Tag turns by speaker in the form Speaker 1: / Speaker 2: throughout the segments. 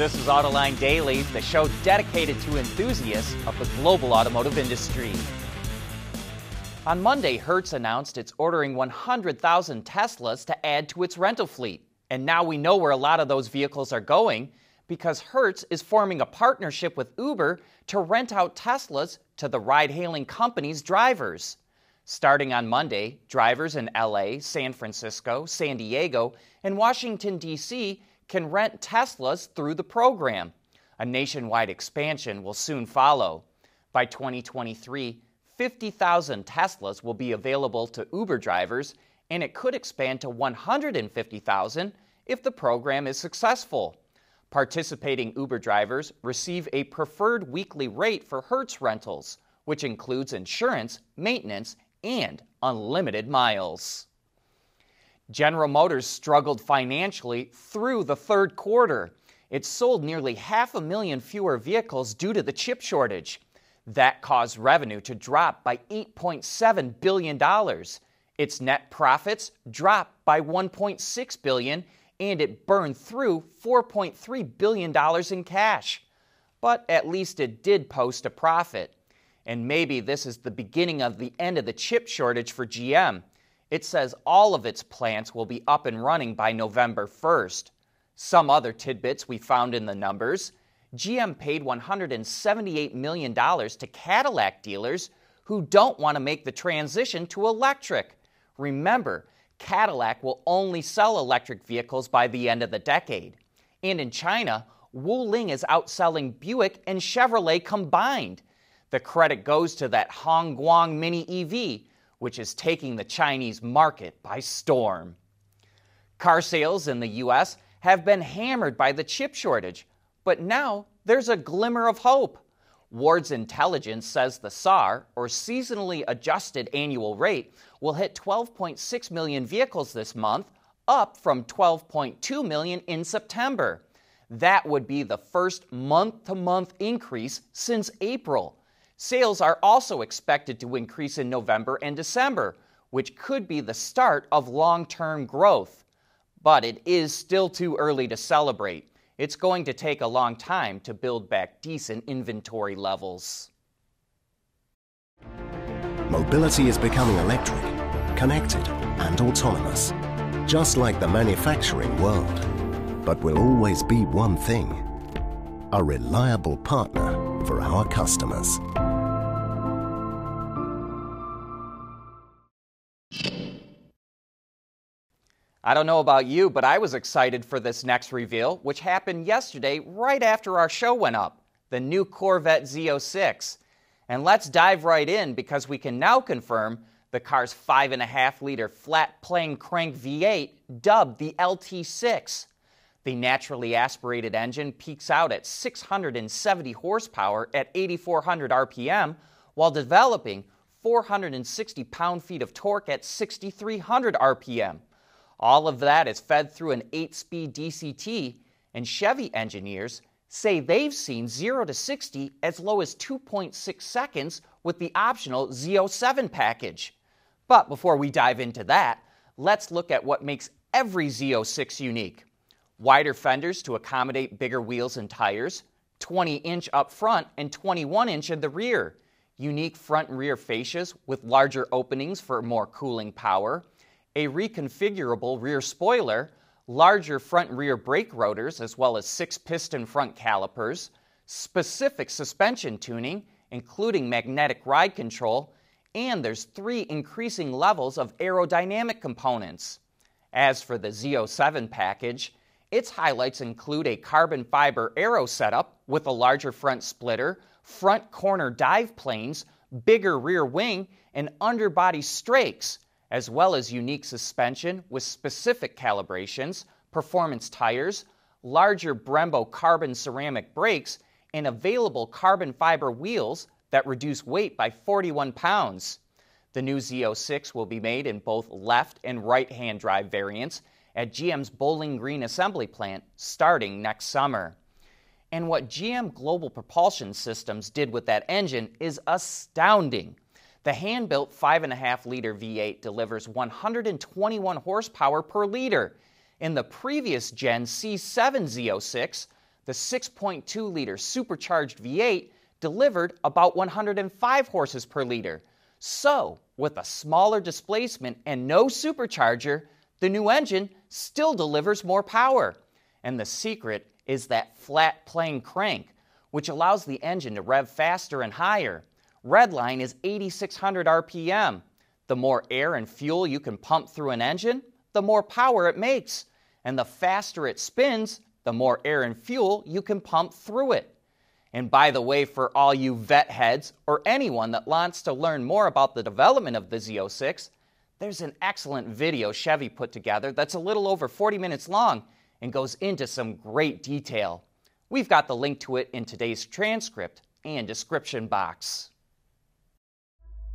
Speaker 1: This is Autoline Daily, the show dedicated to enthusiasts of the global automotive industry. On Monday, Hertz announced it's ordering 100,000 Teslas to add to its rental fleet. And now we know where a lot of those vehicles are going because Hertz is forming a partnership with Uber to rent out Teslas to the ride hailing company's drivers. Starting on Monday, drivers in LA, San Francisco, San Diego, and Washington, D.C. can rent Teslas through the program. A nationwide expansion will soon follow. By 2023, 50,000 Teslas will be available to Uber drivers, and it could expand to 150,000 if the program is successful. Participating Uber drivers receive a preferred weekly rate for Hertz rentals, which includes insurance, maintenance, and unlimited miles. General Motors struggled financially through the third quarter. It sold nearly half a million fewer vehicles due to the chip shortage. That caused revenue to drop by $8.7 billion. Its net profits dropped by 1.6 billion, and it burned through $4.3 billion in cash. But at least it did post a profit. And maybe this is the beginning of the end of the chip shortage for GM. It says all of its plants will be up and running by November 1st. Some other tidbits we found in the numbers. GM paid $178 million to Cadillac dealers who don't want to make the transition to electric. Remember, Cadillac will only sell electric vehicles by the end of the decade. And in China, Wuling is outselling Buick and Chevrolet combined. The credit goes to that Hongguang Mini EV, which is taking the Chinese market by storm. Car sales in the U.S. have been hammered by the chip shortage, but now there's a glimmer of hope. Ward's Intelligence says the SAAR, or seasonally adjusted annual rate, will hit 12.6 million vehicles this month, up from 12.2 million in September. That would be the first month to month increase since April. Sales are also expected to increase in November and December, which could be the start of long term growth. But it is still too early to celebrate. It's going to take a long time to build back decent inventory levels.
Speaker 2: Mobility is becoming electric, connected, and autonomous, just like the manufacturing world. But will always be one thing a reliable partner for our customers.
Speaker 1: I don't know about you, but I was excited for this next reveal, which happened yesterday right after our show went up the new Corvette Z06. And let's dive right in because we can now confirm the car's 5.5 liter flat plane crank V8, dubbed the LT6. The naturally aspirated engine peaks out at 670 horsepower at 8,400 RPM while developing 460 pound feet of torque at 6,300 RPM. All of that is fed through an 8 speed DCT, and Chevy engineers say they've seen 0 to 60 as low as 2.6 seconds with the optional Z07 package. But before we dive into that, let's look at what makes every Z06 unique. Wider fenders to accommodate bigger wheels and tires, 20 inch up front and 21 inch in the rear, unique front and rear fascias with larger openings for more cooling power, a reconfigurable rear spoiler, larger front and rear brake rotors, as well as six piston front calipers, specific suspension tuning, including magnetic ride control, and there's three increasing levels of aerodynamic components. As for the Z07 package, its highlights include a carbon fiber aero setup with a larger front splitter, front corner dive planes, bigger rear wing, and underbody strakes as well as unique suspension with specific calibrations, performance tires, larger Brembo carbon ceramic brakes, and available carbon fiber wheels that reduce weight by 41 pounds. The new Z06 will be made in both left and right hand drive variants at GM's Bowling Green assembly plant starting next summer. And what GM Global Propulsion Systems did with that engine is astounding. The hand built 5.5 liter V8 delivers 121 horsepower per liter. In the previous gen C7 Z06, the 6.2 liter supercharged V8 delivered about 105 horses per liter. So, with a smaller displacement and no supercharger, the new engine still delivers more power. And the secret is that flat plane crank, which allows the engine to rev faster and higher. Redline is 8,600 RPM. The more air and fuel you can pump through an engine, the more power it makes. And the faster it spins, the more air and fuel you can pump through it. And by the way, for all you Vette heads or anyone that wants to learn more about the development of the Z06, there's an excellent video Chevy put together that's a little over 40 minutes long and goes into some great detail. We've got the link to it in today's transcript and description box.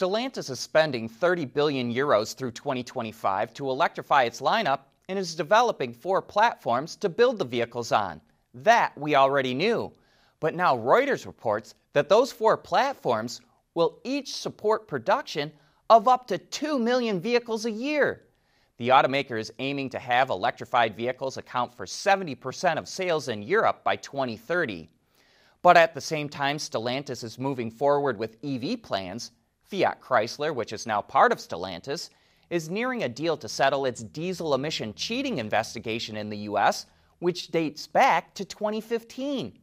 Speaker 1: Stellantis is spending 30 billion euros through 2025 to electrify its lineup and is developing four platforms to build the vehicles on. That we already knew. But now Reuters reports that those four platforms will each support production of up to 2 million vehicles a year. The automaker is aiming to have electrified vehicles account for 70% of sales in Europe by 2030. But at the same time, Stellantis is moving forward with EV plans Fiat Chrysler, which is now part of Stellantis, is nearing a deal to settle its diesel emission cheating investigation in the U.S., which dates back to 2015.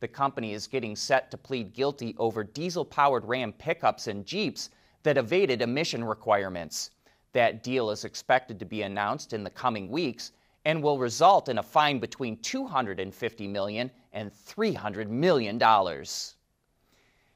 Speaker 1: The company is getting set to plead guilty over diesel powered Ram pickups and Jeeps that evaded emission requirements. That deal is expected to be announced in the coming weeks and will result in a fine between $250 million and $300 million.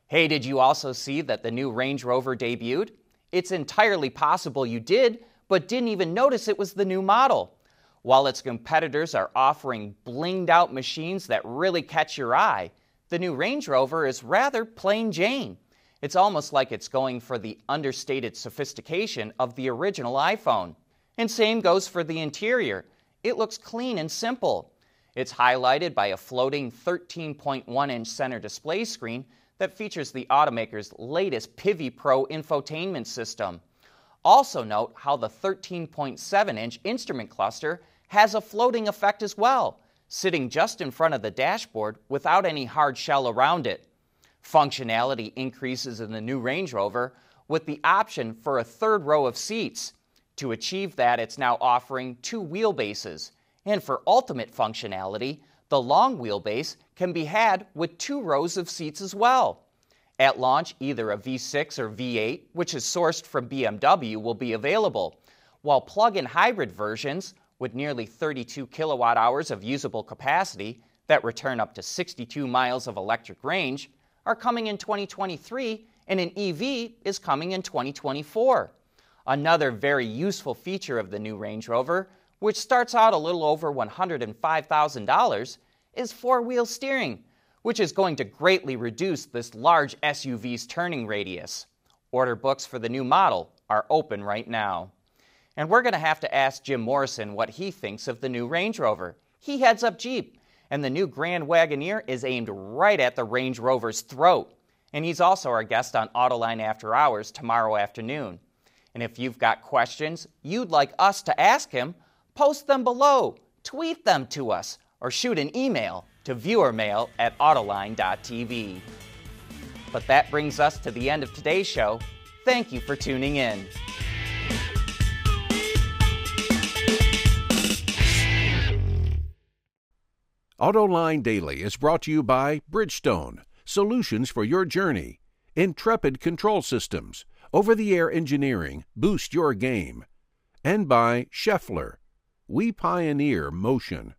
Speaker 1: Hey, did you also see that the new Range Rover debuted? It's entirely possible you did, but didn't even notice it was the new model. While its competitors are offering blinged out machines that really catch your eye, the new Range Rover is rather plain Jane. It's almost like it's going for the understated sophistication of the original iPhone. And same goes for the interior. It looks clean and simple. It's highlighted by a floating 13.1 inch center display screen that features the automaker's latest Pivi Pro infotainment system. Also, note how the 13.7 inch instrument cluster has a floating effect as well, sitting just in front of the dashboard without any hard shell around it. Functionality increases in the new Range Rover with the option for a third row of seats. To achieve that, it's now offering two wheelbases. And for ultimate functionality, the long wheelbase can be had with two rows of seats as well. At launch, either a V6 or V8, which is sourced from BMW, will be available, while plug in hybrid versions with nearly 32 kilowatt hours of usable capacity that return up to 62 miles of electric range are coming in 2023, and an EV is coming in 2024. Another very useful feature of the new Range Rover which starts out a little over $105,000, is four wheel steering, which is going to greatly reduce this large SUV's turning radius. Order books for the new model are open right now. And we're going to have to ask Jim Morrison what he thinks of the new Range Rover. He heads up Jeep, and the new Grand Wagoneer is aimed right at the Range Rover's throat. And he's also our guest on Autoline After Hours tomorrow afternoon. And if you've got questions you'd like us to ask him, post them below, tweet them to us, or shoot an email to viewermail at autoline.tv. But that brings us to the end of today's show. Thank you for tuning in.
Speaker 3: AutoLine Daily is brought to you by Bridgestone, solutions for your journey, Intrepid Control Systems, over the air engineering, boost your game, and by Schaeffler we pioneer motion.